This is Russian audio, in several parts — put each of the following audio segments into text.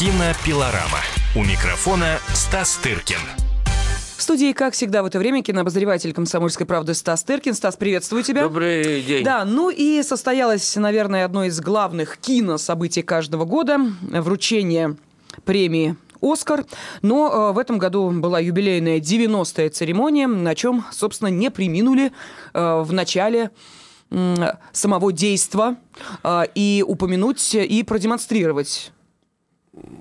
Кинопилорама. У микрофона Стас Тыркин. В студии, как всегда, в это время кинообозреватель «Комсомольской правды» Стас Тыркин. Стас, приветствую тебя. Добрый день. Да, ну и состоялось, наверное, одно из главных кинособытий каждого года – вручение премии «Оскар». Но э, в этом году была юбилейная 90-я церемония, на чем, собственно, не приминули э, в начале э, самого действа э, и упомянуть и продемонстрировать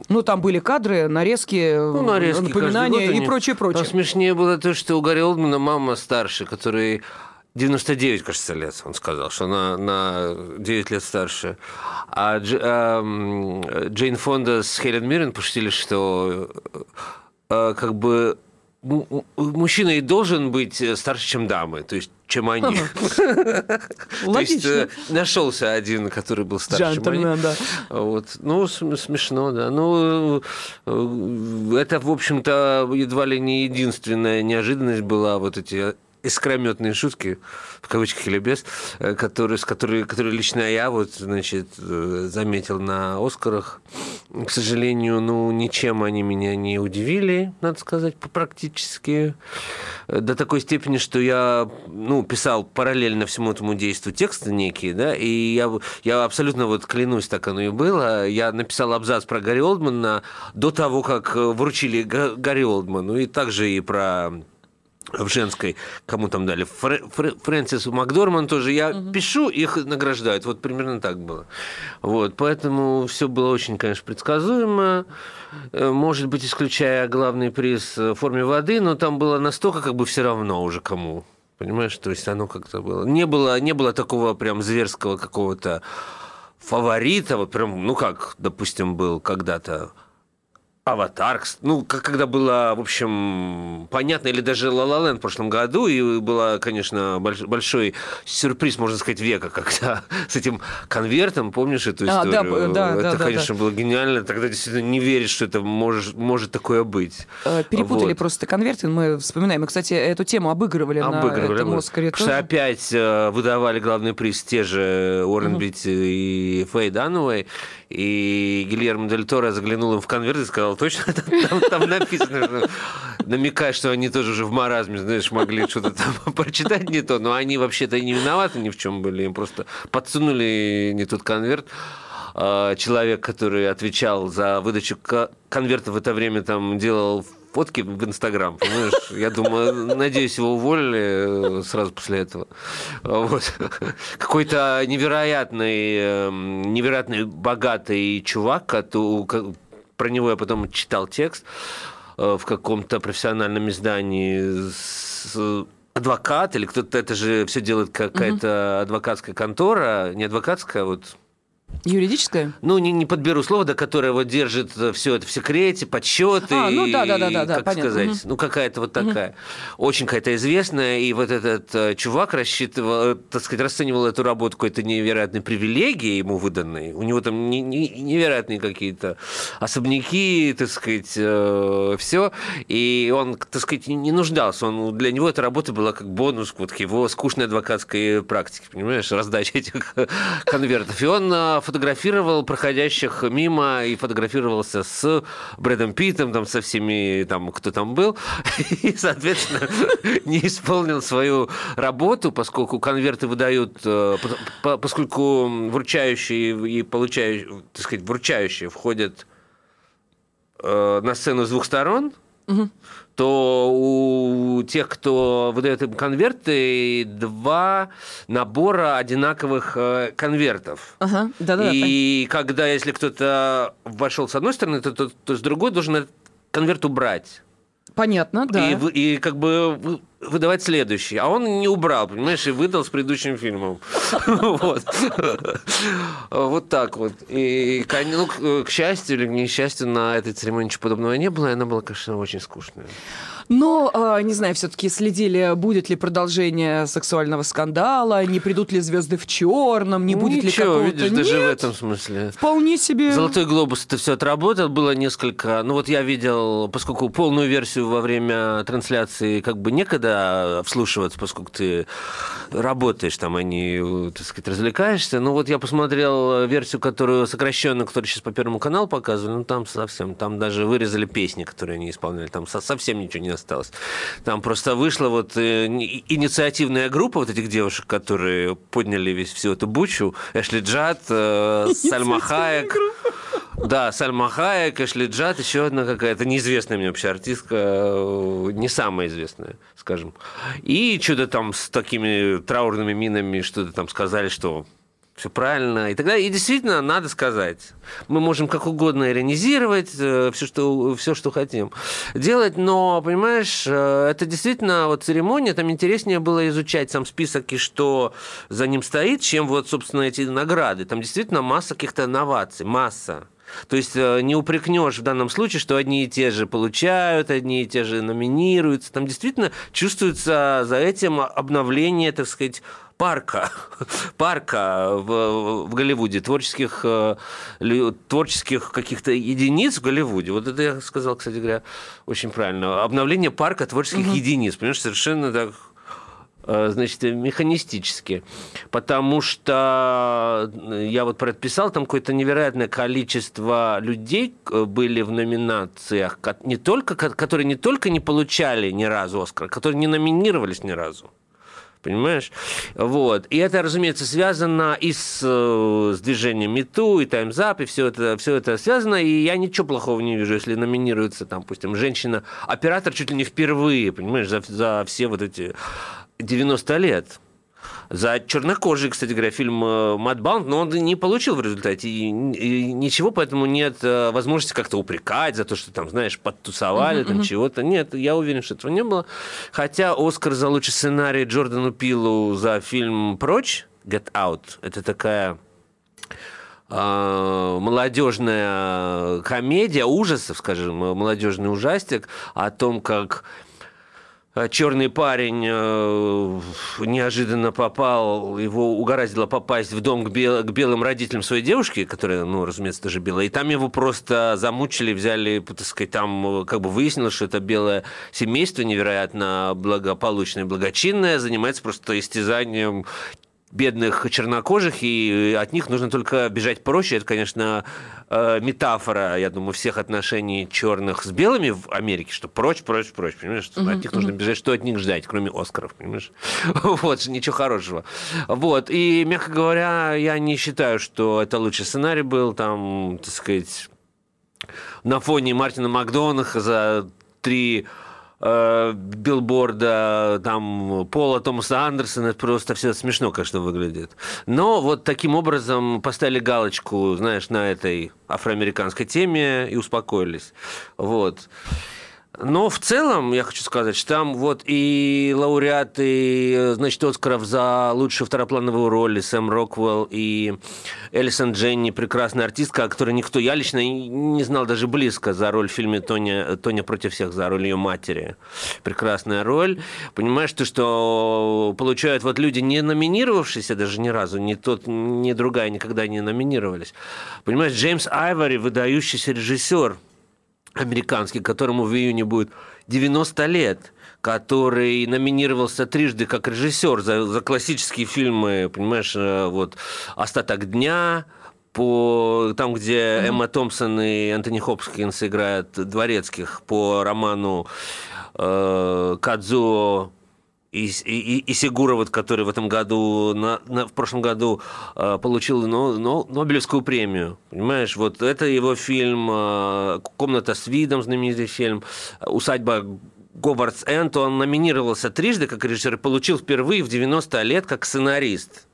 ну, там были кадры, нарезки, Ну, нарезки напоминания год и прочее, прочее. Там смешнее было то, что у Гарри Олдмана мама старше, который 99, кажется, лет, он сказал, что она на 9 лет старше. А Дж- эм, Джейн Фонда с Хелен Миррен пошутили, что э, как бы мужчина и должен быть э, старше, чем дамы, то есть чем они. То есть э, нашелся один, который был старше, чем они. Да. Вот. Ну, см- смешно, да. Ну, э, это, в общем-то, едва ли не единственная неожиданность была, вот эти искрометные шутки, в кавычках или без, э, которые, с которые, которые лично я вот, значит, э, заметил на «Оскарах». К сожалению, ну, ничем они меня не удивили, надо сказать, практически. Э, До такой степени, что я, ну, писал параллельно всему этому действию тексты некие, да, и я, я абсолютно вот клянусь, так оно и было. Я написал абзац про Гарри Олдмана до того, как вручили Га- Гарри Олдману, и также и про в женской, кому там дали, Фрэ- Фрэ- Фрэнсису Макдорман тоже. Я пишу, их награждают. Вот примерно так было. Вот, поэтому все было очень, конечно, предсказуемо. Э, Может быть, исключая главный приз э, в форме воды, но там было настолько как бы все равно уже кому. Понимаешь, то есть оно как-то было. Не было, не было такого прям зверского какого-то фаворита, вот прям, ну как, допустим, был когда-то Аватар, ну, как, когда было, в общем, понятно, или даже «Ла Ленд» в прошлом году, и было, конечно, больш- большой сюрприз, можно сказать, века, когда с этим конвертом, помнишь эту А, да, историю? да, да, Это, да, конечно, было гениально, тогда действительно не веришь, что это может, может такое быть. Э, Перепутали Вот. просто конверты, мы вспоминаем. Мы, кстати, эту тему обыгрывали, на Обыгрывали, этом обыгрывали. Оскаре Потому что тоже. опять э, выдавали главный приз те же Уоррен Битти и Фэй Дануэй, и Гильермо Дель Торо заглянул им в конверт и сказал, точно там, там- написано, что- намекая, что они тоже уже в маразме, знаешь, могли что-то там прочитать не то, но они вообще-то и не виноваты ни в чем были, им просто подсунули не тот конверт. А, Человек, который отвечал за выдачу ко- конверта в это время, там делал фотки в Инстаграм, понимаешь? Я думаю, надеюсь, его уволили э, сразу после этого. Вот. Какой-то невероятный, эм, невероятный богатый чувак, про него я потом читал текст э, в каком-то профессиональном издании с адвокат или кто-то это же все делает какая-то адвокатская контора, не адвокатская, а вот Юридическое? ну, не, не подберу слово, да, которое вот держит все это в секрете, подсчеты. А, ну да, да, да, да, да, как понятно. сказать, Мгм. ну, какая-то вот такая. Очень какая-то известная. И вот этот э, чувак рассчитывал, э, так сказать, расценивал эту работу какой-то невероятной привилегией ему выданной. У него там не- не- невероятные какие-то особняки, так сказать, все. И он, так сказать, не нуждался. Он, для него эта работа была как бонус вот, к его скучной адвокатской практике, понимаешь, раздача этих конвертов. И он а, фотографировал проходящих мимо и фотографировался с Брэдом Питтом, там, со всеми, там, кто там был. И, соответственно, не исполнил свою работу, поскольку конверты выдают, э, по- по- поскольку вручающие и получающие, так сказать, вручающие входят э, на сцену с двух сторон, то у тех, кто выдает им конверты, два набора одинаковых э, конвертов. Ага, да-да. И когда, если кто-то вошел с одной стороны, то, то, то с другой должен этот конверт убрать. Понятно, да. И, и как бы вы- выдавать следующий. А он не убрал, понимаешь, и выдал с предыдущим фильмом. Вот. Вот так вот. И, ну, к счастью или к несчастью, на этой церемонии ничего подобного не было, и она была, конечно, очень скучная. Но, а, не знаю, все-таки следили, будет ли продолжение сексуального скандала, не придут ли звезды в черном, не будет ли Ничего, какого-то... видишь, даже в Нет, этом смысле. Вполне себе. Золотой глобус это все отработал, было несколько. Ну вот я видел, поскольку полную версию во время трансляции как бы некогда вслушиваться, поскольку ты работаешь там, а не, так сказать, развлекаешься. Ну, вот я посмотрел версию, которую сокращенно, которую сейчас по Первому каналу показывали, ну, там совсем, там даже вырезали песни, которые они исполняли, там совсем ничего не осталось. Там просто вышла вот э, инициативная группа вот этих девушек, которые подняли весь всю эту бучу. Эшли Джад, э, Сальма Хаек. Да, Сальма Хаек, Эшли Джад, еще одна какая-то неизвестная мне вообще артистка, э, не самая известная, скажем. И что-то там с такими траурными минами что-то там сказали, что все правильно. И тогда и действительно надо сказать. Мы можем как угодно иронизировать, все, что, все, что хотим делать, но, понимаешь, э, это действительно вот церемония, там интереснее было изучать сам список и что за ним стоит, чем вот, собственно, эти награды. Там действительно масса каких-то инноваций, масса. То есть э, не упрекнешь в данном случае, что одни и те же получают, одни и те же номинируются. Там действительно чувствуется за этим обновление, так сказать, парка, парка в, в Голливуде, творческих, э, творческих каких-то единиц в Голливуде. Вот это я сказал, кстати говоря, очень правильно. Обновление парка творческих угу. единиц, понимаешь, совершенно так Э, значит, механистически. Потому что э, я вот предписал, там какое-то невероятное количество людей были в номинациях, не только, которые не только не получали ни разу Оскар, которые не номинировались ни разу. Понимаешь? Вот. И это, разумеется, связано и с, с движением МИТУ, и Up, и все это, все это связано. И я ничего плохого не вижу, если номинируется, там, допустим, женщина-оператор чуть ли не впервые, понимаешь, за, за все вот эти 90 лет. За чернокожий, кстати говоря, фильм «Мадбаунд», но он не получил в результате и, и ничего, поэтому нет э, возможности как-то упрекать за то, что там, знаешь, подтусовали, uh-huh, там чего-то. Нет, я уверен, что этого не было. Хотя Оскар за лучший сценарий Джордану Пилу за фильм «Прочь», «Get Out», это такая э, молодежная комедия ужасов, скажем, молодежный ужастик о том, как Э, черный парень э, неожиданно попал, его угораздило попасть в дом к, бел, к белым родителям своей девушки, которая, ну, разумеется, тоже белая, и там его просто замучили, взяли, так сказать, там как бы выяснилось, что это белое семейство невероятно благополучное, благочинное, занимается просто истязанием бедных чернокожих, и от них нужно только бежать проще. Это, конечно, э, метафора, я думаю, всех отношений черных с белыми в Америке, что прочь, прочь, прочь, понимаешь? Что от них нужно бежать, что от них ждать, кроме Оскаров, понимаешь? вот, ничего хорошего. Вот, и, мягко говоря, я не считаю, что это лучший сценарий был, там, так сказать, на фоне Мартина Макдонаха за три э, билборда там Пола Томаса Андерсона, это просто все смешно, конечно, выглядит. Но вот таким образом поставили галочку, знаешь, на этой афроамериканской теме и успокоились. Вот. Но в целом, я хочу сказать, что там вот и лауреаты, значит, Оскаров за лучшую второплановую роль, Сэм Роквелл и Элисон Дженни, прекрасная артистка, о которой никто, я лично не знал даже близко за роль в фильме «Тоня, Тоня против всех», за роль ее матери. Прекрасная роль. Понимаешь, ты, что получают вот люди, не номинировавшиеся даже ни разу, ни тот, ни другая никогда не номинировались. Понимаешь, Джеймс Айвори, выдающийся режиссер – американский, которому в июне будет 90 лет, который номинировался трижды как режиссер за, за классические фильмы, понимаешь, э, вот «Остаток дня», по там, где. Эмма Томпсон и Антони Хопкинс играют дворецких по роману э, Кадзуо и, и, и Сигура, вот, который в этом году, на, на, в прошлом году э, получил но, но, Нобелевскую премию. Понимаешь, вот это его фильм э, «Комната с видом», знаменитый фильм, «Усадьба Говардс Энд», он номинировался трижды как режиссер и получил впервые в 90 лет как сценарист.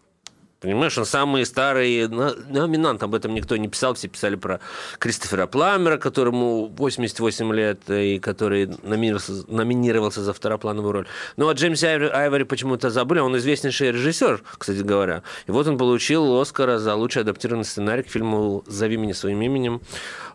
Понимаешь, он самый старый номинант, об этом никто не писал, все писали про Кристофера Пламера, которому 88 лет, и который номинировался, номинировался за второплановую роль. Ну, а Джеймс Айвори почему-то забыли, он известнейший режиссер, кстати говоря. И вот он получил Оскара за лучший адаптированный сценарий к фильму «Зови меня своим именем».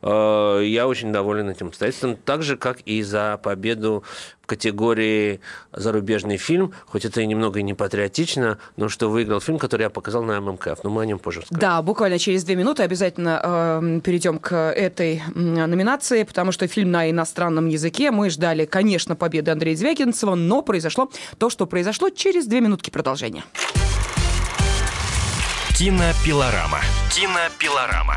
Э, я очень доволен этим обстоятельством, так же, как и за победу категории зарубежный фильм, хоть это и немного не патриотично, но что выиграл фильм, который я показал на ММКФ. Но мы о нем позже скажем. Да, буквально через две минуты обязательно э, перейдем к этой номинации, потому что фильм на иностранном языке. Мы ждали, конечно, победы Андрея Звягинцева, но произошло то, что произошло через две минутки продолжения. Кинопилорама. Кинопилорама.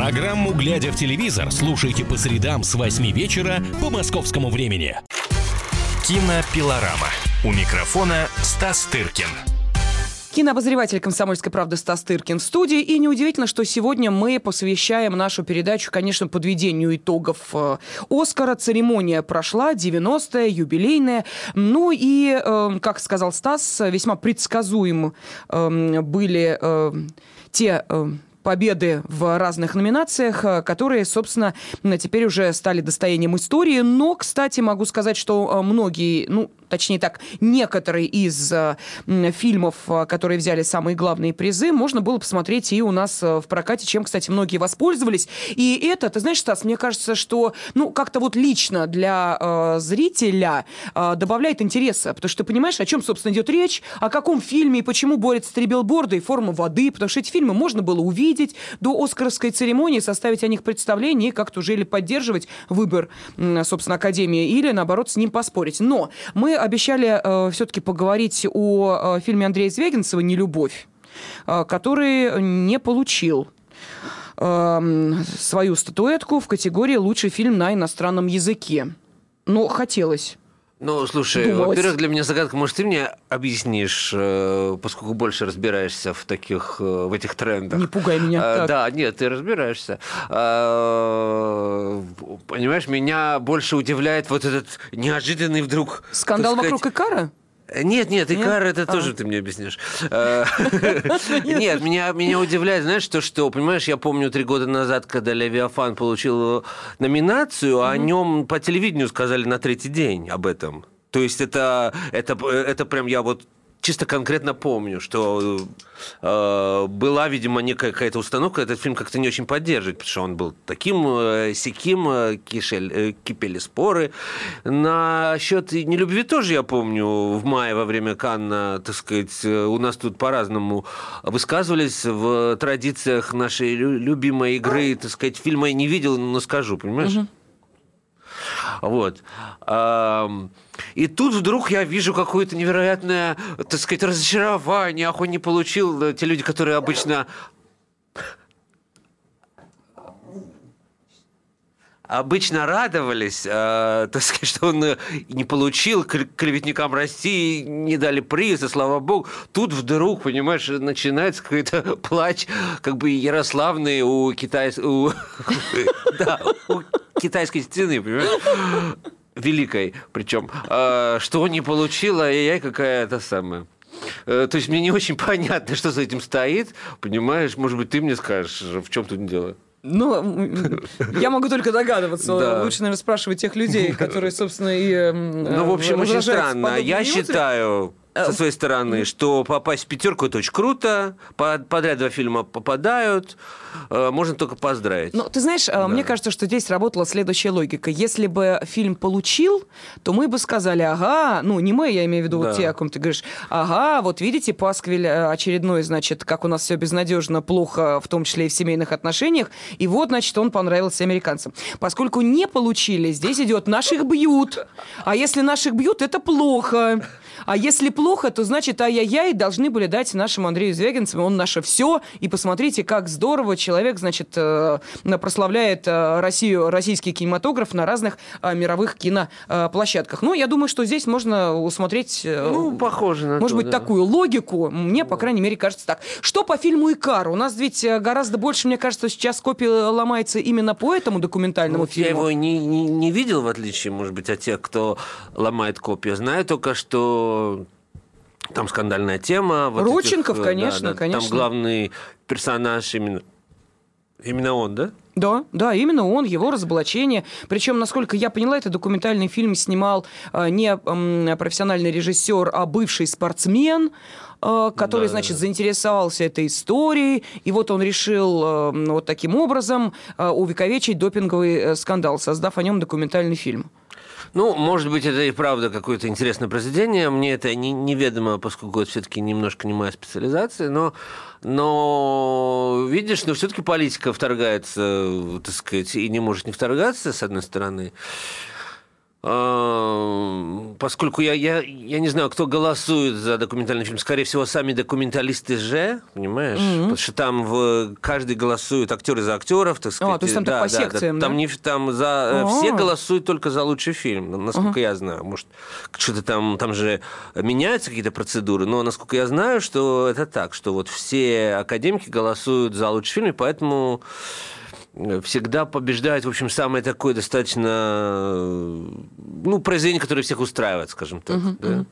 Программу «Глядя в телевизор» слушайте по средам с 8 вечера по московскому времени. Кинопилорама. У микрофона Стас Тыркин. Кинообозреватель «Комсомольской правды» Стас Тыркин в студии. И неудивительно, что сегодня мы посвящаем нашу передачу, конечно, подведению итогов э, «Оскара». Церемония прошла, 90-я, юбилейная. Ну и, э, как сказал Стас, весьма предсказуем э, были те победы в разных номинациях, э, которые, собственно, теперь уже стали достоянием истории. Но, кстати, могу сказать, что э, многие, ну, точнее так, некоторые из э, фильмов, которые взяли самые главные призы, можно было посмотреть и у нас в прокате, чем, кстати, многие воспользовались. И это, ты знаешь, Стас, мне кажется, что, ну, как-то вот лично для э, зрителя э, добавляет интереса, потому что ты понимаешь, о чем, собственно, идет речь, о каком фильме и почему борются три билборда и форма воды, потому что эти фильмы можно было увидеть, до Оскаровской церемонии, составить о них представление и как-то уже или поддерживать выбор, собственно, Академии, или, наоборот, с ним поспорить. Но мы обещали э, все-таки поговорить о э, фильме Андрея Звягинцева «Нелюбовь», э, который не получил э, свою статуэтку в категории «Лучший фильм на иностранном языке». Но хотелось. Ну, слушай, во-первых, для меня загадка, может, ты мне объяснишь, э, поскольку больше разбираешься в таких, э, в этих трендах. Не пугай меня а, так. Да, нет, ты разбираешься. А, понимаешь, меня больше удивляет вот этот неожиданный вдруг... Скандал сказать, вокруг Икара? Нет, нет, Икар, это а. тоже ты мне объяснишь. Э, нет, меня, меня удивляет, знаешь, то, что, понимаешь, я помню три года назад, когда Левиафан получил номинацию, о нем по телевидению сказали на третий день об этом. То есть это, это, это прям я вот чисто конкретно помню, что э, была, видимо, некая какая-то установка этот фильм как-то не очень поддерживать, потому что он был таким э, сяким, э, кишель, э, кипели споры. Насчет нелюбви тоже я помню в мае во время Канна, так сказать, э, у нас тут по-разному высказывались в традициях нашей любимой игры, так сказать, фильма я не видел, но скажу, понимаешь? Угу. Вот. И тут вдруг я вижу какое-то невероятное, так сказать, разочарование. Ах, он не получил. Э, те люди, которые обычно обычно радовались, э, так сказать, что он э, не получил, клеветникам России не дали приз, и слава богу. Тут вдруг, понимаешь, начинается какой-то плач, как бы Ярославный у, китайс... у... китайской стены, понимаешь? Великой, причем. Э, что не получила, ай-яй, какая-то самая. Э, то есть мне не очень понятно, что за этим стоит. Понимаешь, может быть, ты мне скажешь, в чем тут дело? Ну, я могу только догадываться. Да. Лучше, наверное, спрашивать тех людей, которые, собственно, и Ну, в общем, очень странно. Я считаю, со своей стороны, что попасть в пятерку это очень круто, подряд два фильма попадают, э, можно только поздравить. Ну, ты знаешь, э, да. мне кажется, что здесь работала следующая логика. Если бы фильм получил, то мы бы сказали, ага, ну, не мы, я имею в виду да. вот те, о ком ты говоришь, ага, вот видите, Пасквиль э, очередной, значит, как у нас все безнадежно, плохо, в том числе и в семейных отношениях, и вот, значит, он понравился американцам. Поскольку не получили, здесь идет наших бьют, а если наших бьют, это плохо. А если плохо, то значит ай-яй-яй должны были дать нашему Андрею Звягинцеву, он наше все. И посмотрите, как здорово человек, значит, э, прославляет э, Россию, российский кинематограф на разных э, мировых киноплощадках. Ну, я думаю, что здесь можно усмотреть... Ну, похоже на Может то, быть, да. такую логику. Мне, по крайней мере, кажется так. Что по фильму «Икар»? У нас ведь гораздо больше, мне кажется, сейчас копия ломается именно по этому документальному ну, фильму. Я его не, не, не видел, в отличие, может быть, от тех, кто ломает копию. Знаю только, что Там скандальная тема. вот Рудченков, этих, э, конечно, да, да, конечно. Там главный персонаж именно, именно он, да? Да, да, именно он, его разоблачение. Причем, насколько я поняла, это документальный фильм снимал э, не профессиональный режиссер, а бывший спортсмен, э, который, Да, значит, да. заинтересовался этой историей. И вот он решил вот таким образом увековечить допинговый скандал, создав о нем документальный фильм. Ну, может быть, это и правда какое-то интересное произведение. Мне это не, неведомо, поскольку это все-таки немножко не моя специализация, но, но видишь, но все-таки политика вторгается, так сказать, и не может не вторгаться, с одной стороны. Поскольку я, я, я не знаю, кто голосует за документальный фильм, скорее всего, сами документалисты же, понимаешь? Потому что там в, каждый голосует актеры за актеров, так сказать. А, то есть там так по секциям, да? Там, не, там за, э, А. все голосуют только за лучший фильм, насколько я знаю. Может, что-то там, там же меняются какие-то процедуры, но насколько я знаю, что это так, что вот все академики голосуют за лучший фильм, и поэтому всегда побеждает, в общем, самое такое достаточно, э, ну, произведение, которое всех устраивает, скажем так. да?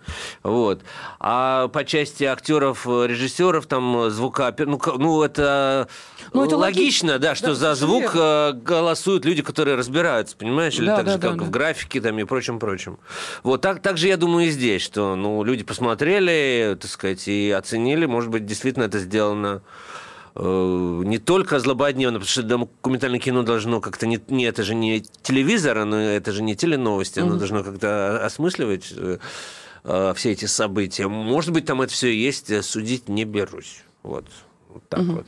Вот. А по части актеров, э, режиссеров, там, звука, ну, ну, это, Ну, это логично, да, что Да, за звук э, голосуют люди, которые разбираются, понимаешь, или Да, так да, же, да, как да. в графике там и прочем, прочем. Вот так, так же я думаю и здесь, что, ну, люди посмотрели, так сказать, и оценили, может быть, действительно это сделано э, не только злободневно, потому что документальное кино должно как-то не, не это же не телевизор, оно, это же не теленовости, оно должно как-то осмысливать э, э, все эти события. Может быть, там это все есть, э, судить не берусь. Вот. Вот так вот.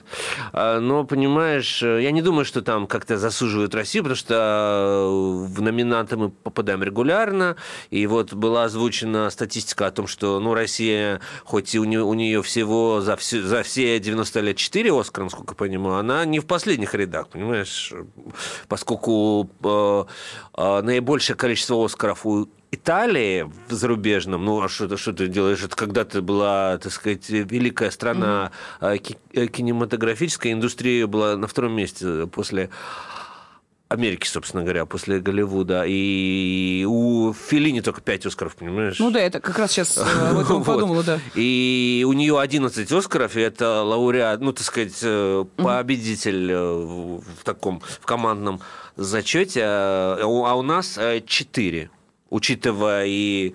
А, Но, понимаешь, э, я не думаю, что там как-то засуживают Россию, потому что э, в номинанты мы попадаем регулярно. И вот была озвучена статистика о том, что ну, Россия, хоть и у нее, у нее всего за, все, за все 90 лет 4 Оскара, насколько я понимаю, она не в последних рядах, понимаешь? Поскольку э, э, наибольшее количество Оскаров у Италии в зарубежном, ну а что, ты- что ты делаешь? Это когда-то была, так сказать, великая страна, а, э, кинематографическая индустрия была на втором месте после Америки, собственно говоря, после Голливуда. И у Филини только 5 Оскаров, понимаешь? Ну да, это как раз сейчас об этом Вот. подумала, да. И у нее 11 Оскаров, и это лауреат, ну, так сказать, э, победитель э, в таком, в командном зачете. А у а у нас 4, учитывая и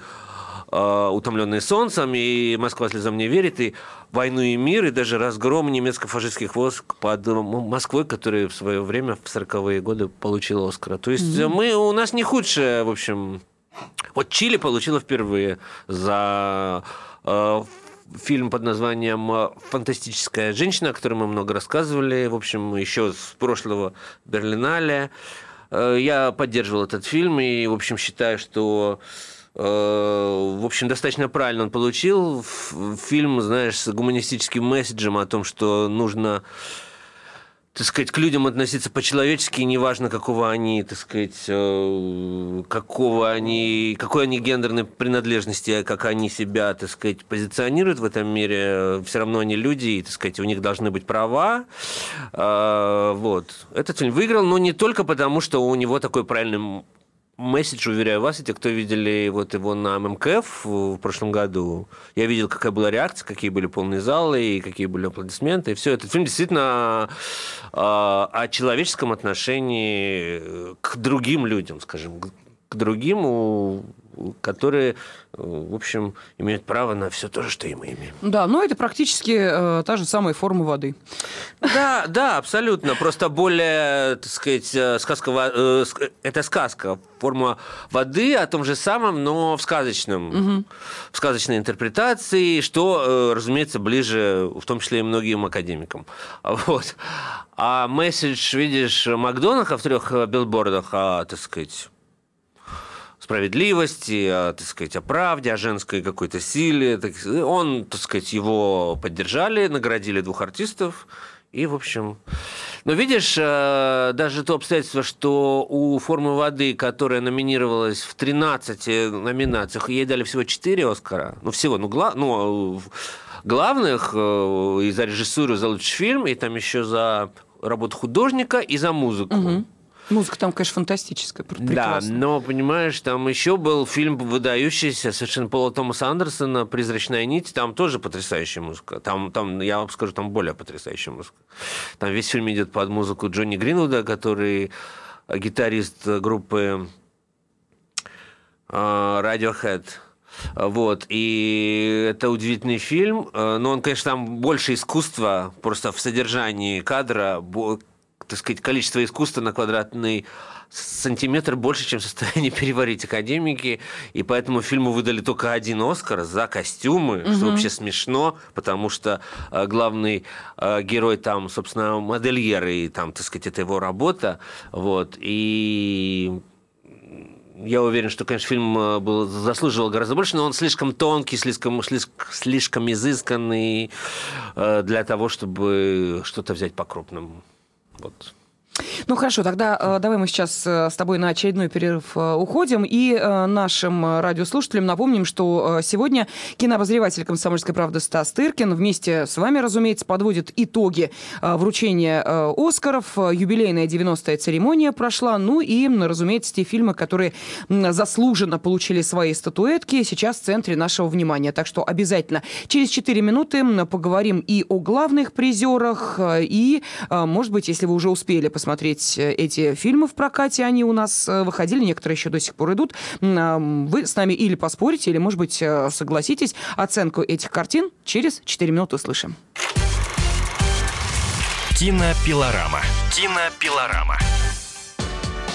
э, «Утомленные солнцем», и «Москва слезам не верит», и «Войну и мир», и даже разгром немецко-фашистских войск под Москвой, который в свое время в 40-е годы получил Оскара. То есть э, мы, у нас не худшее, в общем... Вот Чили получила впервые за э, фильм под названием «Фантастическая женщина», о котором мы много рассказывали, в общем, еще с прошлого Берлинале. Э, Я поддерживал этот фильм и, в общем, считаю, что э, в общем, достаточно правильно он получил. Фильм, знаешь, с гуманистическим месседжем о том, что нужно так сказать, к людям относиться по-человечески, неважно, какого они, так сказать, э, какого они, какой они гендерной принадлежности, а как они себя, так сказать, позиционируют в этом мире, все равно они люди, и, так сказать, у них должны быть права. Э, Вот. Этот фильм выиграл, но не только потому, что у него такой правильный месседж, уверяю вас, и те, кто видели вот его на ММКФ в прошлом году, я видел, какая была реакция, какие были полные залы, и какие были аплодисменты, и все. Этот фильм действительно э, о человеческом отношении к другим людям, скажем, к- другим, у- которые, э, в общем, имеют право на все то же, что и мы имеем. Да, но это практически э, та же самая форма воды. Да, да, абсолютно. Просто более, так сказать, э, сказка, э, это сказка, форма воды о том же самом, но в сказочном, в сказочной интерпретации, что, э, разумеется, ближе, в том числе и многим академикам. Вот. А месседж, видишь, Макдонаха в трех э, билбордах, о, так сказать, справедливости, о, так сказать, о правде, о женской какой-то силе. так сказать. Он, так сказать, его поддержали, наградили двух артистов. И, в общем... Но видишь, э, даже то обстоятельство, что у «Формы воды», которая номинировалась в 13 номинациях, ей дали всего 4 «Оскара». Ну, всего. Ну, гла... ну э, главных э, и за режиссуру, за лучший фильм, и там еще за работу художника и за музыку. Музыка там, конечно, фантастическая, пр- Да, прекрасная. но, понимаешь, там еще был фильм выдающийся совершенно Пола Томаса Андерсона «Призрачная нить». Там тоже потрясающая музыка. Там, там, я вам скажу, там более потрясающая музыка. Там весь фильм идет под музыку Джонни Гринвуда, который гитарист группы э, Radiohead. Вот, и это удивительный фильм, э, но он, конечно, там больше искусства, просто в содержании кадра, так сказать, количество искусства на квадратный сантиметр больше, чем в состоянии переварить академики, и поэтому фильму выдали только один Оскар за костюмы, что вообще смешно, потому что э, главный э, герой там, собственно, модельер, и там, так сказать, это его работа, вот, и я уверен, что, конечно, фильм э, был, заслуживал гораздо больше, но он слишком тонкий, слишком, слишком, слишком изысканный э, для того, чтобы что-то взять по-крупному. Вот. Ну хорошо, тогда э, давай мы сейчас э, с тобой на очередной перерыв э, уходим и нашим радиослушателям напомним, что сегодня кинообозреватель «Комсомольской правды» Стас Тыркин вместе с вами, разумеется, подводит итоги вручения «Оскаров». Юбилейная 90-я церемония прошла. Ну и, разумеется, те фильмы, которые заслуженно получили свои статуэтки, сейчас в центре нашего внимания. Так что обязательно через 4 минуты поговорим и о главных призерах, и, может быть, если вы уже успели посмотреть э, эти фильмы в прокате, они у нас э, выходили, некоторые еще до сих пор идут, вы с нами или поспорите, или, может быть, э, согласитесь. Оценку этих картин через 4 минуты услышим. Кинопилорама. Кинопилорама.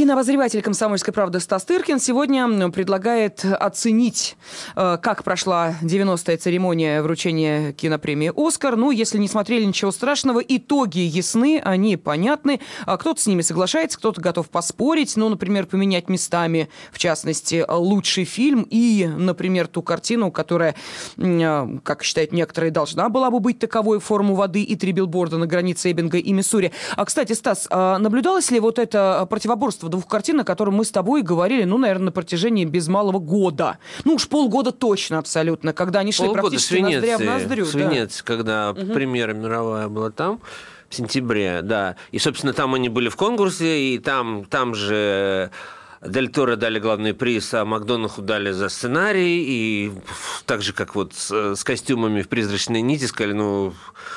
Кинообозреватель «Комсомольской правды» Стас Тыркин сегодня предлагает оценить, э, как прошла 90-я церемония вручения кинопремии «Оскар». Ну, если не смотрели, ничего страшного. Итоги ясны, они понятны. А Кто-то с ними соглашается, кто-то готов поспорить. Ну, например, поменять местами, в частности, лучший фильм и, например, ту картину, которая, э, как считают некоторые, должна была бы быть таковой форму воды и три билборда на границе Эббинга и Миссури. А, кстати, Стас, а наблюдалось ли вот это противоборство двух картин, о котором мы с тобой говорили, ну, наверное, на протяжении без малого года? Ну, уж полгода точно абсолютно, когда они шли Полгода практически Венеции, ноздря в ноздрю. с да. Когда премьера мировая была там, в сентябре, да. И, собственно, там они были в конкурсе, и там, там же Дель Торо дали главный приз, а Макдонаху дали за сценарий, и так же, как вот с, с костюмами в «Призрачной нити» сказали, ну,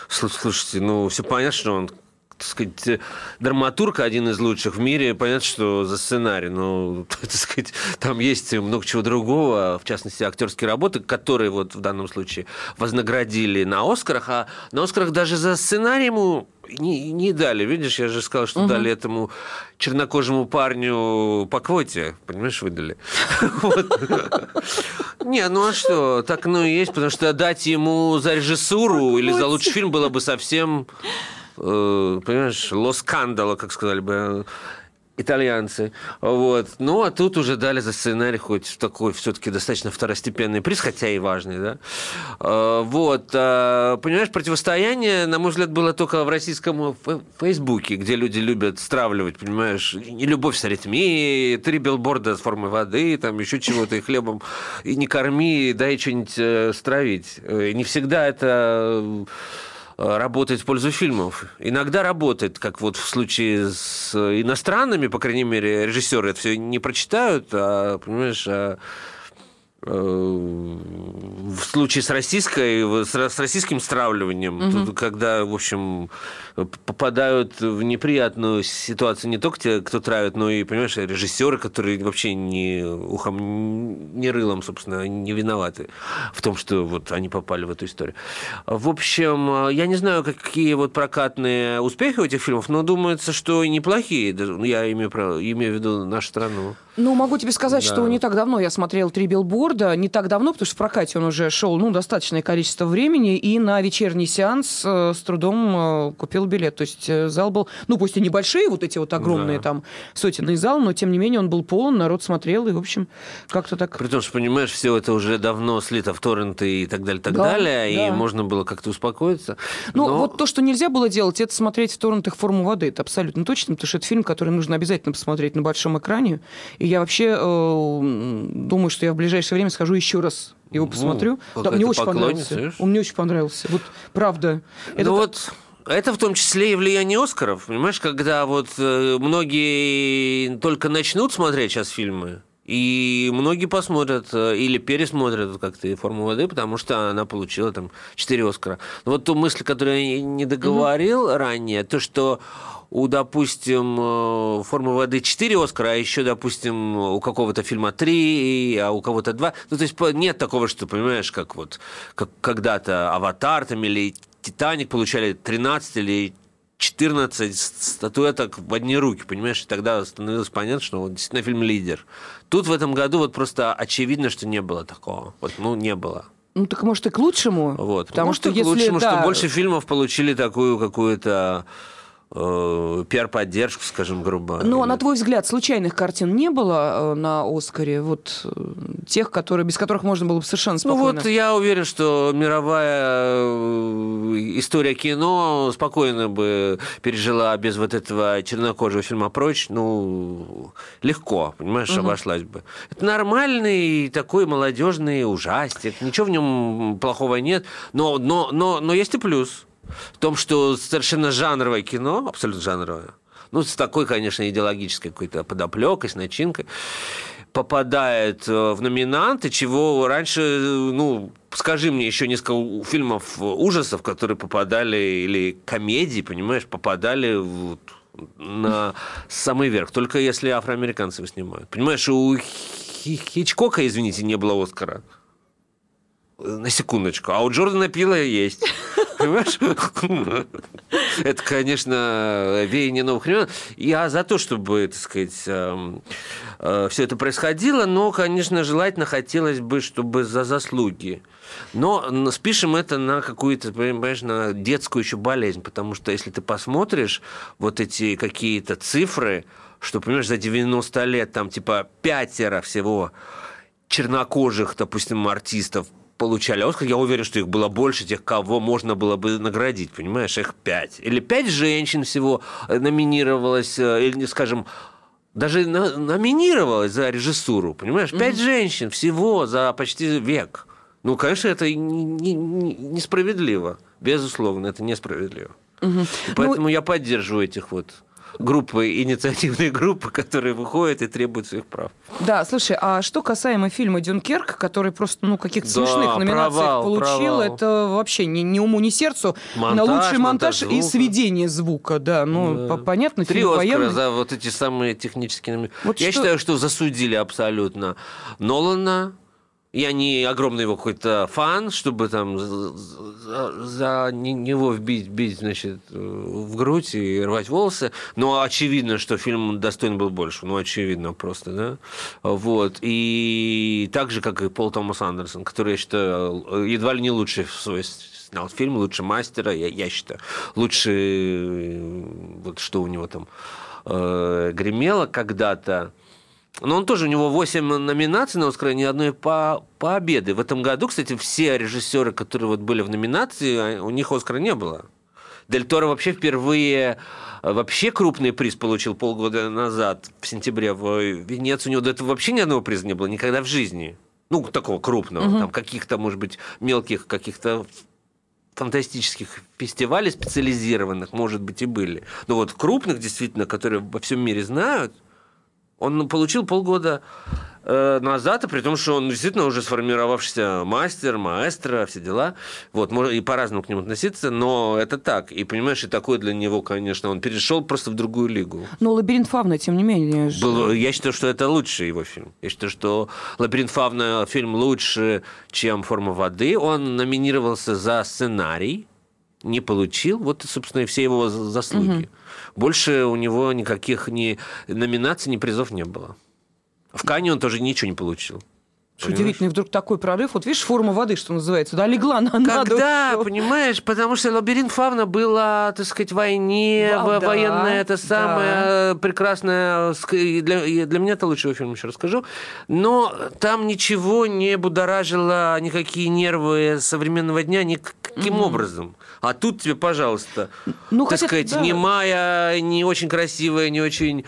слу- слушайте, ну, все понятно, что он так сказать, драматург один из лучших в мире, понятно, что за сценарий, но, так сказать, там есть много чего другого, в частности, актерские работы, которые вот в данном случае вознаградили на Оскарах, а на Оскарах даже за сценарий ему не, не дали. Видишь, я же сказал, что дали этому чернокожему парню по квоте, понимаешь, выдали. Не, ну а что, так ну и есть, потому что дать ему за режиссуру или за лучший фильм было бы совсем э, понимаешь, ло скандало, как сказали бы итальянцы. Вот. Ну, а тут уже дали за сценарий хоть такой все-таки достаточно второстепенный приз, хотя и важный, да. Э, Вот. Понимаешь, противостояние, на мой взгляд, было только в российском фе- Фейсбуке, где люди любят стравливать, понимаешь, и любовь с аритмией, три билборда с формой воды, там еще чего-то, и хлебом, и не корми, дай что-нибудь э, стравить. Э, Не всегда это э, работает в пользу фильмов. Иногда работает, как вот в случае с иностранными, по крайней мере, режиссеры это все не прочитают, а, понимаешь, а э, в случае с российской, с, российским стравливанием, тут, когда, в общем, попадают в неприятную ситуацию не только те, кто травит, но и, понимаешь, режиссеры, которые вообще не ухом, не рылом, собственно, не виноваты в том, что вот они попали в эту историю. В общем, я не знаю, какие вот прокатные успехи у этих фильмов, но думается, что и неплохие. Ну, Я имею, имею в виду нашу страну. Ну, могу тебе сказать, Да. что не так давно я смотрел «Три билборда». Не так давно, потому что в прокате он уже шел, ну, достаточное количество времени. И на вечерний сеанс э, с трудом э, купил билет. То есть э, зал был, ну, пусть и небольшие, вот эти вот огромные Да. там сотенный зал, но, тем не менее, он был полон, народ смотрел. И, в общем, как-то так... При том, что, понимаешь, все это уже давно слито в торренты и так далее, так Да, далее, и да. можно было как-то успокоиться. Ну, Но- вот то, что нельзя было делать, это смотреть в торрентах «Форму воды». Это абсолютно точно, потому что это фильм, который нужно обязательно посмотреть на большом экране. И я вообще э, думаю, что я в ближайшее время схожу еще раз его Ну, посмотрю. Да, какая мне ты очень понравился. Он мне очень понравился. Вот правда. Это Ну вот это в том числе и влияние Оскаров, понимаешь, когда вот э, многие только начнут смотреть сейчас фильмы, и многие посмотрят э, или пересмотрят как-то и «Форму воды», потому что она получила там 4 Оскара. Но вот ту мысль, которую я не договорил ранее, то, что у, допустим, э, «Формы воды» 4 Оскара, а еще, допустим, у какого-то фильма 3, а у кого-то 2. Ну, то есть нет такого, что, понимаешь, как вот как когда-то «Аватар» там или «Титаник» получали 13 или 14 статуэток в одни руки, понимаешь? И тогда становилось понятно, что вот действительно фильм «Лидер». Тут в этом году вот просто очевидно, что не было такого. Вот, ну, не было. Ну, так может и к лучшему. Вот. Потому Может, что и к если... лучшему, да, что больше фильмов получили такую какую-то э, пиар-поддержку, скажем, грубо. Ну, а на твой взгляд, случайных картин не было э, на Оскаре? Вот э, тех, которые, без которых можно было бы совершенно Ну спокойно... вот я уверен, что мировая э, история кино спокойно бы пережила без вот этого чернокожего фильма «Прочь». Ну, легко, понимаешь, обошлась бы. Это нормальный такой молодежный ужастик. Ничего в нем плохого нет. Но, но, но, но есть и плюс. В том, что совершенно жанровое кино, абсолютно жанровое, ну, с такой, конечно, идеологической какой-то подоплекой, с начинкой, попадает э, в номинанты, чего раньше, э, ну, скажи мне еще несколько фильмов ужасов, которые попадали, или комедии, понимаешь, попадали вот на самый верх, только если афроамериканцы его снимают. Понимаешь, у Хи- Хичкока, извините, не было Оскара. На секундочку. А у Джордана Пила есть. Понимаешь? Это, конечно, веяние новых времен. Я за то, чтобы, так сказать, все это происходило, но, конечно, желательно хотелось бы, чтобы за заслуги. Но спишем это на какую-то, понимаешь, на детскую еще болезнь, потому что если ты посмотришь вот эти какие-то цифры, что, понимаешь, за 90 лет там типа пятеро всего чернокожих, допустим, артистов получали Оскар, я уверен, что их было больше тех, кого можно было бы наградить, понимаешь, их пять. Или пять женщин всего э, номинировалось, э, или, скажем, даже номинировалось за режиссуру, понимаешь, пять женщин всего за почти век. Ну, конечно, это не- не- не- несправедливо. Безусловно, это несправедливо. И поэтому я поддерживаю этих вот группы, инициативные группы, которые выходят и требуют своих прав. Да, слушай, а что касаемо фильма «Дюнкерк», который просто, ну, каких-то Да, смешных номинациях провал, получил, провал. это вообще ни, ни уму, ни сердцу. Монтаж, на лучший монтаж, монтаж и звука. сведение звука, да. Ну, по- понятно, Три фильм Оскара военный. за вот эти самые технические номинации. Вот Я что- считаю, что засудили абсолютно Нолана. Я не огромный его какой-то фан, чтобы там за, за- за не- него вбить, бить, значит, э, в грудь и рвать волосы. Но очевидно, что фильм достоин был больше. Ну, очевидно просто, да? Вот. И так же, как и Пол Томас Андерсон, который, я считаю, едва ли не лучший в свой снял фильм, лучше мастера, я, я считаю. Лучше, э, вот что у него там э, гремело когда-то. Но он тоже, у него 8 номинаций на Оскар, ни одной по, победы. В этом году, кстати, все режиссеры, которые вот были в номинации, а, у них Оскара не было. Дель Торо вообще впервые э, вообще крупный приз получил полгода назад, в сентябре, в Венеции. У него до этого вообще ни одного приза не было, никогда в жизни. Ну, такого крупного, там каких-то, может быть, мелких каких-то фантастических фестивалей специализированных, может быть, и были. Но вот крупных, действительно, которые во всем мире знают, Он получил полгода э, назад, и при том, что он действительно уже сформировавшийся мастер, маэстро, все дела. Вот, можно и по-разному к нему относиться, но это так. И, понимаешь, и такое для него, конечно, он перешел просто в другую лигу. Но «Лабиринт Фавна», тем не менее... Был- я считаю, что это лучший его фильм. Я считаю, что «Лабиринт Фавна» фильм лучше, чем «Форма воды». Он номинировался за сценарий, не получил. Вот, собственно, и все его за- заслуги. Больше у него никаких ни номинаций, ни призов не было. В Кане он тоже ничего не получил. Что Удивительный вдруг такой прорыв. Вот видишь, форма воды, что называется, да, легла на Когда, душу. понимаешь, потому что лабиринт Фавна была, так сказать, в войне, Вау, во- да, военная, это да. самое прекрасное, и для, для меня это лучший фильм, еще расскажу. Но там ничего не будоражило, никакие нервы современного дня никаким образом. А тут тебе, пожалуйста, Ну, так хотя, сказать, да. немая, не очень красивая, не очень э,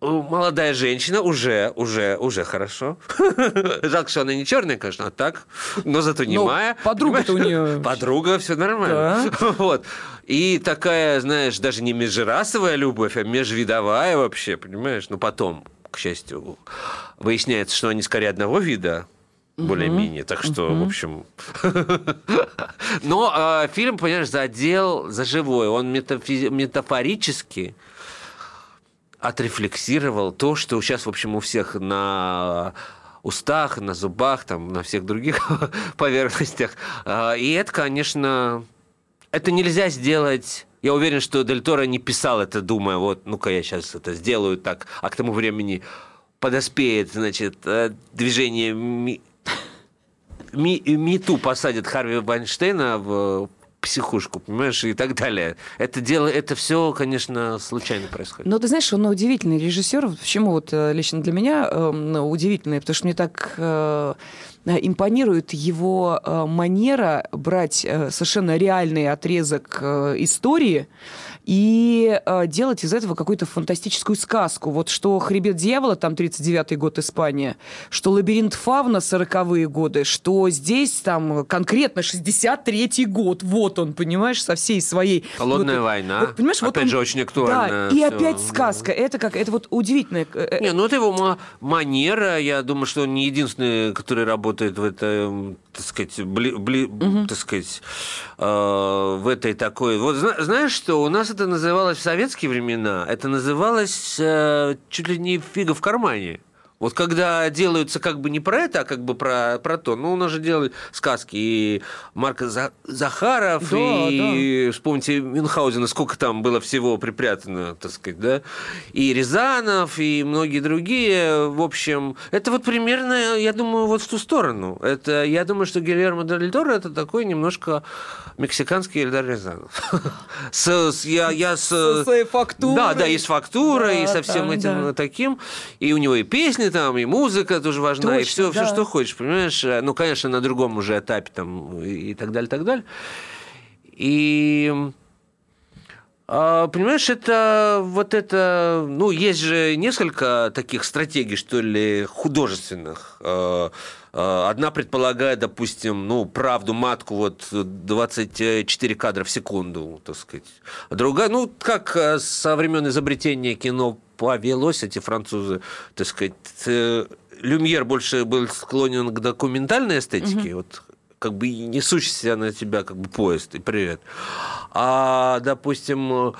молодая женщина уже, уже, уже хорошо. Жалко, что она не черная, конечно, а так, но зато Ну, моя. подруга-то у неё- Подруга, все нормально. Вот. И такая, знаешь, даже не межрасовая любовь, а межвидовая вообще, понимаешь? Ну, потом, к счастью, выясняется, что они скорее одного вида, более-менее. Так что, в общем... Но э, фильм, понимаешь, задел за живое. Он метафизи- метафорически отрефлексировал то, что сейчас, в общем, у всех на устах, на зубах, там, на всех других поверхностях. А, И это, конечно, это нельзя сделать. Я уверен, что Дель Торо не писал это, думая, вот, ну-ка я сейчас это сделаю так, а к тому времени подоспеет, значит, э, движение ми, ми, МИТУ посадит Харви Вайнштейна в психушку, понимаешь, и так далее. Это дело, это все, конечно, случайно происходит. Но ты знаешь, он удивительный режиссер. Почему вот э, лично для меня э, удивительный? Потому что мне так э, импонирует его э, манера брать э, совершенно реальный отрезок э, истории и э, делать из этого какую-то фантастическую сказку. Вот что «Хребет дьявола», там 39-й год Испания, что «Лабиринт Фавна» 40-е годы, что здесь там конкретно 63-й год. Вот он, понимаешь, со всей своей... Холодная вот- война. вот, понимаешь, вот Опять он- же, очень актуально Да, и всё. опять сказка. Это как, это вот удивительное. э, Не, ну это его ма- манера. Я думаю, что он не единственный, который работает в этом, так сказать, бли- бли- так сказать, э, в этой такой. Вот зна- знаешь что? У нас это называлось в советские времена. Это называлось э, чуть ли не фига в кармане. Вот когда делаются как бы не про это, а как бы про, про то. Ну, у нас же делают сказки и Марка За- Захаров, Да, и вспомните Мюнхгаузена, сколько там было всего припрятано, так сказать, да? И Рязанов, и многие другие. В общем, это вот примерно, я думаю, вот в ту сторону. Это, я думаю, что Гильермо Дель Торо это такой немножко мексиканский Эльдар Рязанов. С, с- я, я с... Своей фактурой. Да, да, и с фактурой, и Да, со всем да, этим да. таким. И у него и песни там, и музыка тоже важна, и Точно, все, да. все, что хочешь, понимаешь? Ну, конечно, на другом уже этапе там и так далее, так далее. И а, Понимаешь, это вот это, ну, есть же несколько таких стратегий, что ли, художественных. Э, э, Одна предполагает, допустим, ну, правду матку, вот 24 кадра в секунду, так сказать. Другая, ну, как э, со времен изобретения кино повелось, эти французы, так сказать, э, Люмьер больше был склонен к документальной эстетике, вот как бы несущийся на тебя как бы поезд, и привет. А, допустим, э,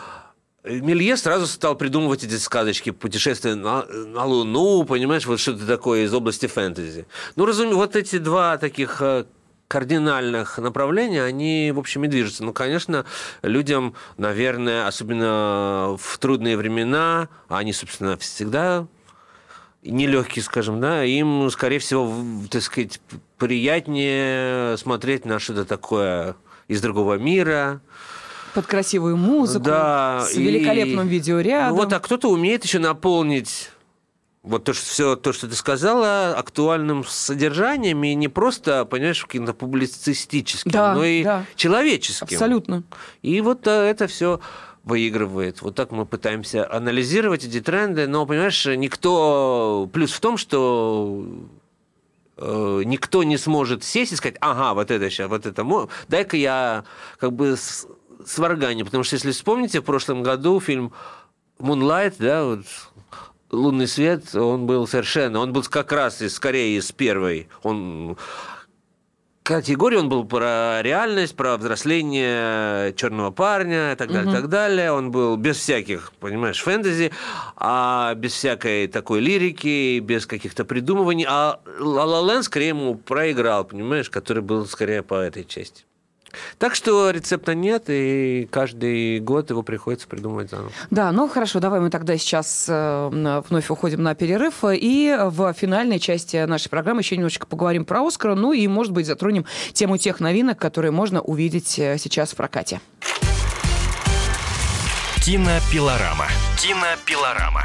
Мелье сразу стал придумывать эти сказочки, путешествия на, на Луну, понимаешь, вот что-то такое из области фэнтези. Ну, разумеется, вот эти два таких э, кардинальных направления, они, в общем, и движутся. Ну, конечно, людям, наверное, особенно в трудные времена, а они, собственно, всегда нелегкие, скажем, да, им, скорее всего, так сказать, приятнее смотреть на что-то такое из другого мира. Под красивую музыку, да, с и- великолепным видеорядом. Ну, вот, а кто-то умеет еще наполнить вот то, что, все то, что ты сказала, актуальным содержанием, и не просто, понимаешь, каким-то публицистическим, Да, но и да. человеческим. Абсолютно. И вот э, это все выигрывает. Вот так мы пытаемся анализировать эти тренды, но, понимаешь, никто... Плюс в том, что э, никто не сможет сесть и сказать, ага, вот это сейчас, вот это... Дай-ка я как бы сварганю. Потому что, если вспомните, в прошлом году фильм Moonlight, да, вот, «Лунный свет», он был совершенно... Он был как раз из, скорее из первой. Он категории он был про реальность, про взросление черного парня и так далее, так далее. Он был без всяких, понимаешь, фэнтези, а без всякой такой лирики, без каких-то придумываний. А Ла Ла Ленд скорее ему проиграл, понимаешь, который был скорее по этой части. Так что рецепта нет, и каждый год его приходится придумывать заново. Да, ну хорошо, давай мы тогда сейчас э, вновь уходим на перерыв. И в финальной части нашей программы еще немножечко поговорим про Оскар, ну и, может быть, затронем тему тех новинок, которые можно увидеть э, сейчас в прокате. Кинопилорама. Кинопилорама.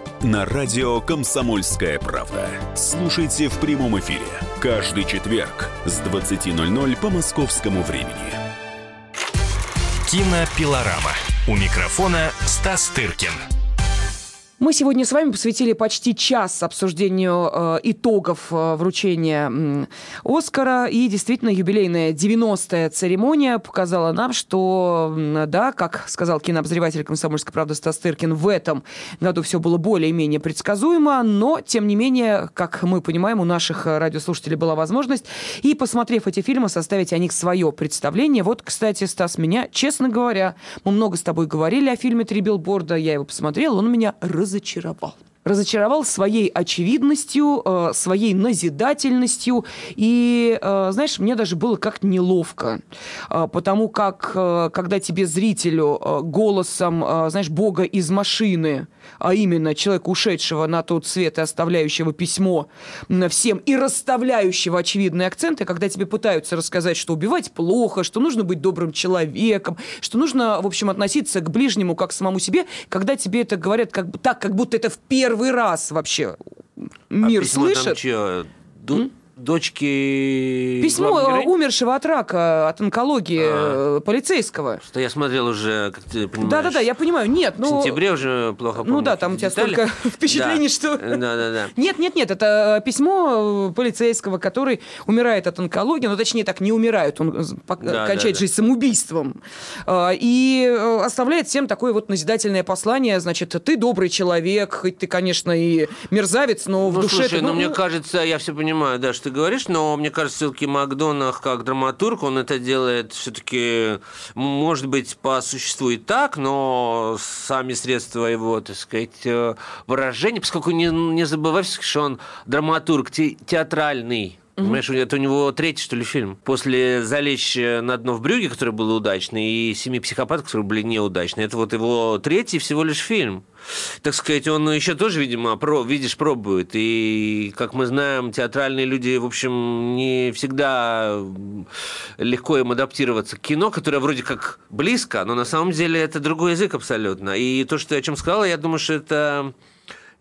на радио «Комсомольская правда». Слушайте в прямом эфире каждый четверг с 20.00 по московскому времени. Кинопилорама. У микрофона Стас Тыркин. Мы сегодня с вами посвятили почти час обсуждению э, итогов э, вручения Оскара. И действительно, юбилейная 90-я церемония показала нам, что, да, как сказал кинообозреватель «Комсомольской правды» Стас Тыркин, в этом году все было более-менее предсказуемо, но, тем не менее, как мы понимаем, у наших радиослушателей была возможность и, посмотрев эти фильмы, составить о них свое представление. Вот, кстати, Стас, меня, честно говоря, мы много с тобой говорили о фильме «Три билборда», я его посмотрела, он меня разочаровал. Разочаровал своей очевидностью, э, своей назидательностью. И, э, знаешь, мне даже было как-то неловко. Э, потому как, когда тебе зрителю голосом, знаешь, Бога из машины, а именно человека, ушедшего на тот свет и оставляющего письмо всем и расставляющего очевидные акценты, когда тебе пытаются рассказать, что убивать плохо, что нужно быть добрым человеком, что нужно, в общем, относиться к ближнему как к самому себе, когда тебе это говорят как, так, как будто это в первый раз вообще мир а письмо там слышит. чё, ду- дочки... Письмо умершего от рака, от онкологии А. э, полицейского. Что я смотрел уже, как ты понимаешь. Да-да-да, я понимаю. Нет, В ну... сентябре уже плохо помню. Ну да, там у тебя детали. столько впечатлений, Да. что... Да-да-да. Нет, нет, нет, это э, письмо э, полицейского, который умирает от онкологии, ну, точнее так, не умирает, он Да, кончает да, да. жизнь самоубийством. И оставляет всем такое вот назидательное послание, значит, ты добрый человек, хоть ты, конечно, и мерзавец, но в Ну, душе слушай, ты... ну, мне кажется, я все понимаю, да, что говоришь, но мне кажется, все-таки Макдонах как драматург, он это делает все-таки, может быть, по существу и так, но сами средства его, так сказать, э, выражения, поскольку не, не забывай, что он драматург те- театральный, Понимаешь, это у него третий, что ли, фильм. После «Залечь на дно в брюге», который был удачный, и «Семи психопатов», которые были неудачные. Это вот его третий всего лишь фильм. Так сказать, он еще тоже, видимо, про, видишь, пробует. И, как мы знаем, театральные люди, в общем, не всегда легко им адаптироваться к кино, которое вроде как близко, но на самом деле это другой язык абсолютно. И то, что я о чем сказала, я думаю, что это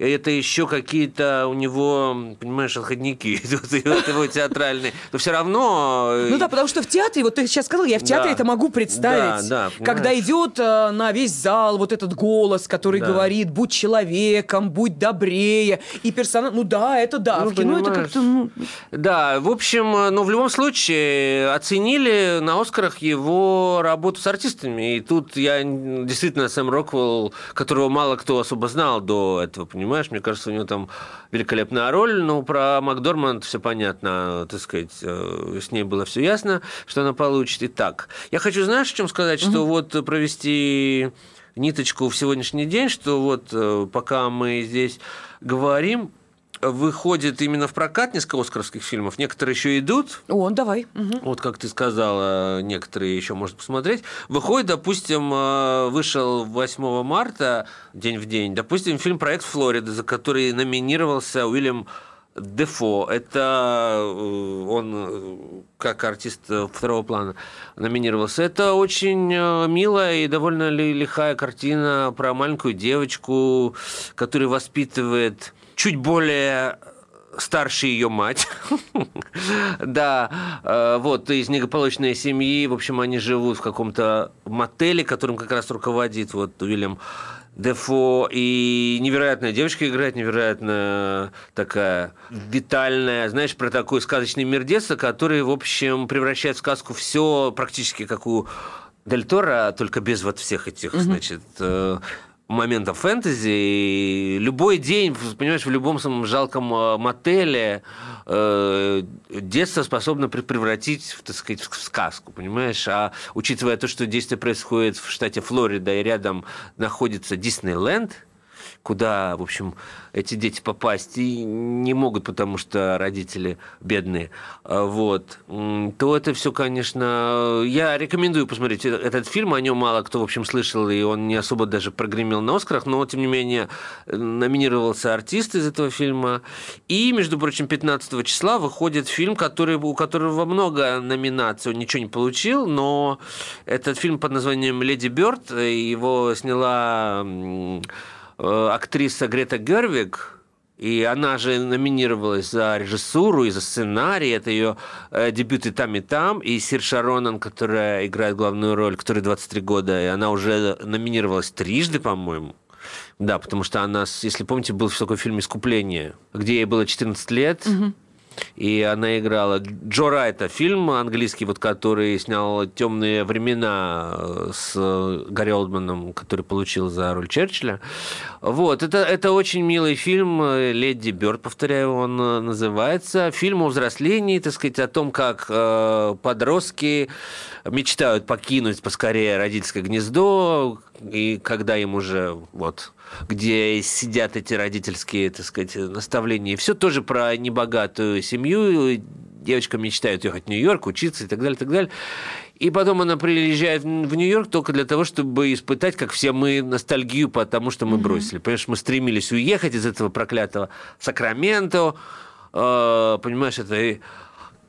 это еще какие-то у него, понимаешь, отходники вот его театральные. Но все равно... Ну да, потому что в театре, вот ты сейчас сказал, я в театре Да. это могу представить. Да, да, когда идет э, на весь зал вот этот голос, который Да. говорит, будь человеком, будь добрее, и персонаж, ну да, это да, Ну, в кино это как-то, ну, Да, в общем, ну, в любом случае, оценили на Оскарах его работу с артистами. И тут я действительно Сэм Роквелл, которого мало кто особо знал до этого, понимаешь? Мне кажется, у него там великолепная роль. Ну, про Макдорманд все понятно, так сказать, э, с ней было все ясно, что она получит. Итак, я хочу, знаешь, о чем сказать? Что вот провести ниточку в сегодняшний день, что вот э, пока мы здесь говорим, выходит именно в прокат несколько оскаровских фильмов. Некоторые еще идут. о, давай. мгм. Вот как ты сказала, некоторые еще можно посмотреть. Выходит, допустим, э, вышел 8 марта, день в день, допустим, фильм «Проект Флорида», за который номинировался Уильям Дефо. Это э, он э, как артист второго плана номинировался. Это очень милая и довольно ли- лихая картина про маленькую девочку, которая воспитывает чуть более старше ее мать. да, э, вот, из благополучной семьи. В общем, они живут в каком-то мотеле, которым как раз руководит вот Уильям Дефо. И невероятная девочка играет, невероятно такая витальная. Знаешь, про такой сказочный мир детства, который, в общем, превращает в сказку все практически как у Дель Торо, только без вот всех этих, mm-hmm. значит, э, моментов фэнтези. И любой день, понимаешь, в любом самом жалком э, мотеле э, детство способно превратить, так сказать, в сказку, понимаешь? А учитывая то, что действие происходит в штате Флорида и рядом находится Диснейленд, куда, в общем, эти дети попасть и не могут, потому что родители бедные, а, вот, то это все, конечно... Я рекомендую посмотреть этот фильм, о нем мало кто, в общем, слышал, и он не особо даже прогремел на Оскарах, но, тем не менее, номинировался артист из этого фильма. И, между прочим, 15 числа выходит фильм, который, у которого много номинаций, он ничего не получил, но этот фильм под названием «Леди Бёрд», его сняла Э, актриса Грета Гервик, и она же номинировалась за режиссуру и за сценарий. Это ее э, дебют и там, и там. И Сир Шаронан, которая играет главную роль, которой 23 года, и она уже номинировалась трижды, по-моему. Да, потому что она, если помните, был такой фильм «Искупление», где ей было 14 лет. Угу и она играла Джо Райта, фильм английский, вот, который снял «Темные времена» э, с Гарри Олдманом, который получил за роль Черчилля. Вот, это, это очень милый фильм, «Леди Бёрд», повторяю, он э, называется. Фильм о взрослении, так сказать, о том, как э, подростки мечтают покинуть поскорее родительское гнездо, и когда им уже вот где сидят эти родительские, так сказать, наставления. Все тоже про небогатую семью. Девочка мечтает ехать в Нью-Йорк, учиться и так далее, и так далее. И потом она приезжает в Нью-Йорк только для того, чтобы испытать, как все мы, ностальгию по тому, что мы бросили. Понимаешь, мы стремились уехать из этого проклятого Сакраменто. Э, понимаешь, это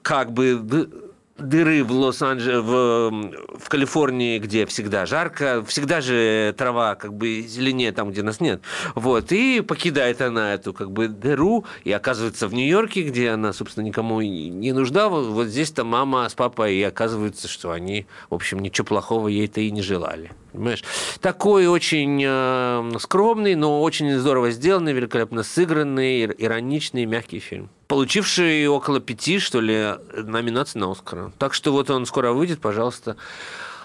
как бы дыры в Лос-Анджелесе, в, в Калифорнии, где всегда жарко, всегда же трава как бы зеленее там, где нас нет. Вот, и покидает она эту как бы дыру и оказывается в Нью-Йорке, где она, собственно, никому не нужна. Вот здесь-то мама с папой, и оказывается, что они, в общем, ничего плохого ей-то и не желали. Понимаешь? Такой очень э, скромный, но очень здорово сделанный, великолепно сыгранный, ироничный, мягкий фильм получивший около пяти, что ли, номинаций на Оскара. Так что вот он скоро выйдет, пожалуйста,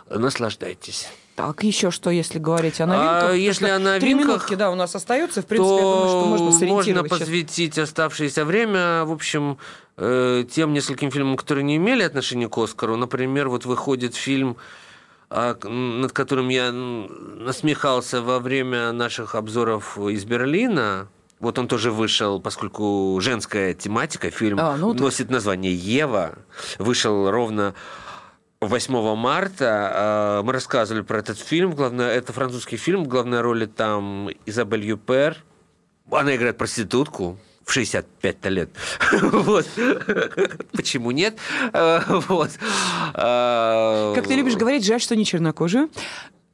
наслаждайтесь. Так, еще что, если говорить о новинках? А, если о новинках, Три минутки, да, у нас остается. В принципе, я думаю, что можно Можно посвятить сейчас. оставшееся время, в общем, э, тем нескольким фильмам, которые не имели отношения к Оскару. Например, вот выходит фильм а, над которым я насмехался во время наших обзоров из Берлина, вот он тоже вышел, поскольку женская тематика, фильм а, ну, носит название «Ева». Вышел ровно 8 марта. А, мы рассказывали про этот фильм. Главное, это французский фильм. В главной роли там Изабель Юпер. Она играет проститутку в 65 лет. вот. Почему нет? А, вот. Как ты любишь говорить, жаль, что не чернокожая.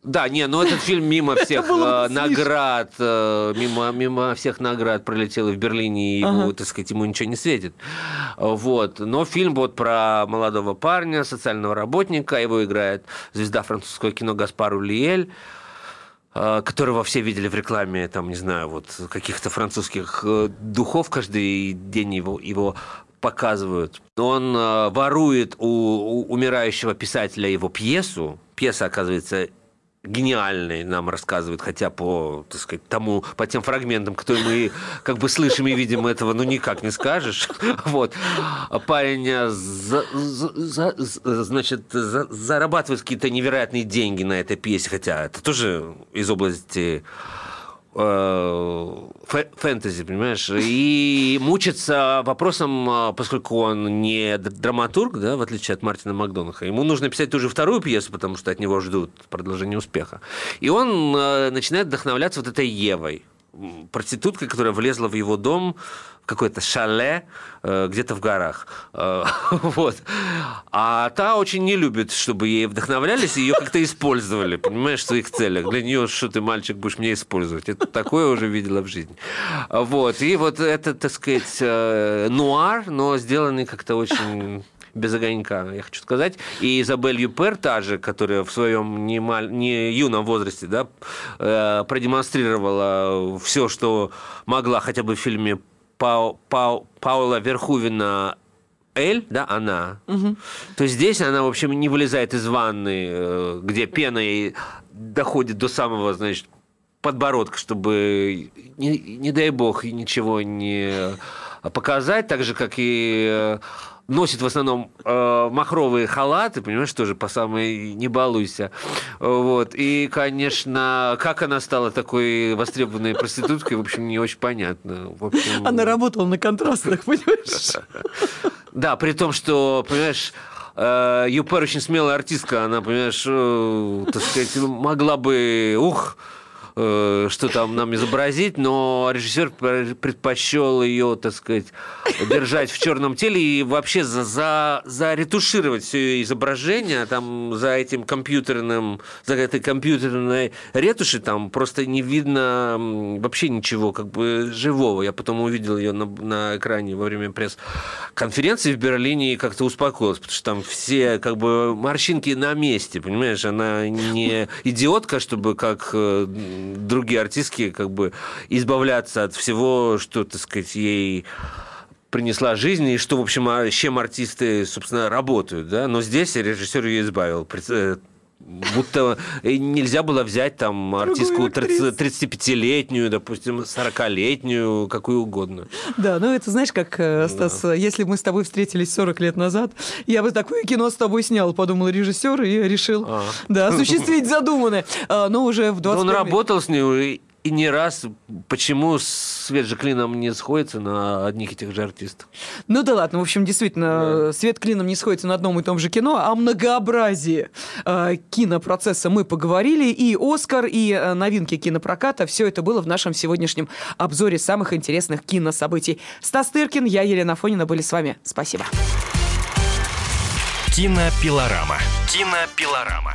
Да, не, ну этот фильм мимо всех э, наград, э, мимо, мимо всех наград пролетел и в Берлине, и ему, ага. так сказать, ему ничего не светит. Вот. Но фильм вот про молодого парня, социального работника, его играет звезда французского кино Гаспар Улиэль э, которого все видели в рекламе, там, не знаю, вот каких-то французских духов каждый день его, его показывают. Он ворует у, у умирающего писателя его пьесу. Пьеса, оказывается, гениальный нам рассказывает, хотя по, так сказать, тому, по тем фрагментам, которые мы как бы слышим и видим этого, ну никак не скажешь. Вот. Парень э, за, за, за, значит, за, зарабатывает какие-то невероятные деньги на этой пьесе, хотя это тоже из области фэнтези, понимаешь, и мучится вопросом, а, поскольку он не драматург, да, в отличие от Мартина Макдонаха, ему нужно писать уже вторую пьесу, потому что от него ждут продолжения успеха. И он э, начинает вдохновляться вот этой Евой. проституткой, которая влезла в его дом, в какое-то шале э, где-то в горах. Э, Вот. А та очень не любит, чтобы ей вдохновлялись, и ее как-то использовали, понимаешь, в своих целях. Для нее, что ты, мальчик, будешь меня использовать. Это такое уже видела в жизни. Вот. И вот это, так сказать, э, нуар, но сделанный как-то очень без огонька, я хочу сказать. И Изабель Юпер, та же, которая в своем не, маль- не юном возрасте да, продемонстрировала все, что могла хотя бы в фильме Пау- Пау- Паула Верхувина Эль, да, она. То есть здесь она, в общем, не вылезает из ванны, э, где пена ей доходит до самого, значит, подбородка, чтобы, не, не дай бог, ничего не показать, так же, как и э, носит в основном э, махровые халаты, понимаешь, тоже по самой не балуйся. Вот. И, конечно, как она стала такой востребованной проституткой, в общем, не очень понятно. В общем, Она работала на контрастных, понимаешь? да, при том, что, понимаешь, э, Юпер очень смелая артистка, она, понимаешь, э, так сказать, могла бы, ух, что там нам изобразить, но режиссер пр- предпочел ее, так сказать, держать в черном теле и вообще за, за, заретушировать все ее изображение, там за этим компьютерным, за этой компьютерной ретуши там просто не видно вообще ничего как бы живого. Я потом увидел ее на, на экране во время пресс-конференции в Берлине и как-то успокоился, потому что там все как бы морщинки на месте, понимаешь, она не идиотка, чтобы как э, другие артистки как бы избавляться от всего, что, так сказать, ей принесла жизнь, и что, в общем, а с чем артисты, собственно, работают, да, но здесь режиссер ее избавил. Э, Будто нельзя было взять там артистку актрису. 30 35-летнюю, допустим, 40-летнюю, какую угодно. Да, ну это знаешь, как, э, Стас, если бы мы с тобой встретились 40 лет назад, я бы такое кино с тобой снял, подумал режиссер и решил, А. да, осуществить задуманное. А, Но уже в Но 21 он работал с ней и- не раз. Почему свет же клином не сходится на одних и тех же артистах? Ну да ладно, в общем, действительно, свет клином не сходится на одном и том же кино, о многообразии э, кинопроцесса мы поговорили, и «Оскар», и э, новинки кинопроката, все это было в нашем сегодняшнем обзоре самых интересных кинособытий. Стас Тыркин, я, Елена Фонина, были с вами. Спасибо. Кинопилорама. Кинопилорама.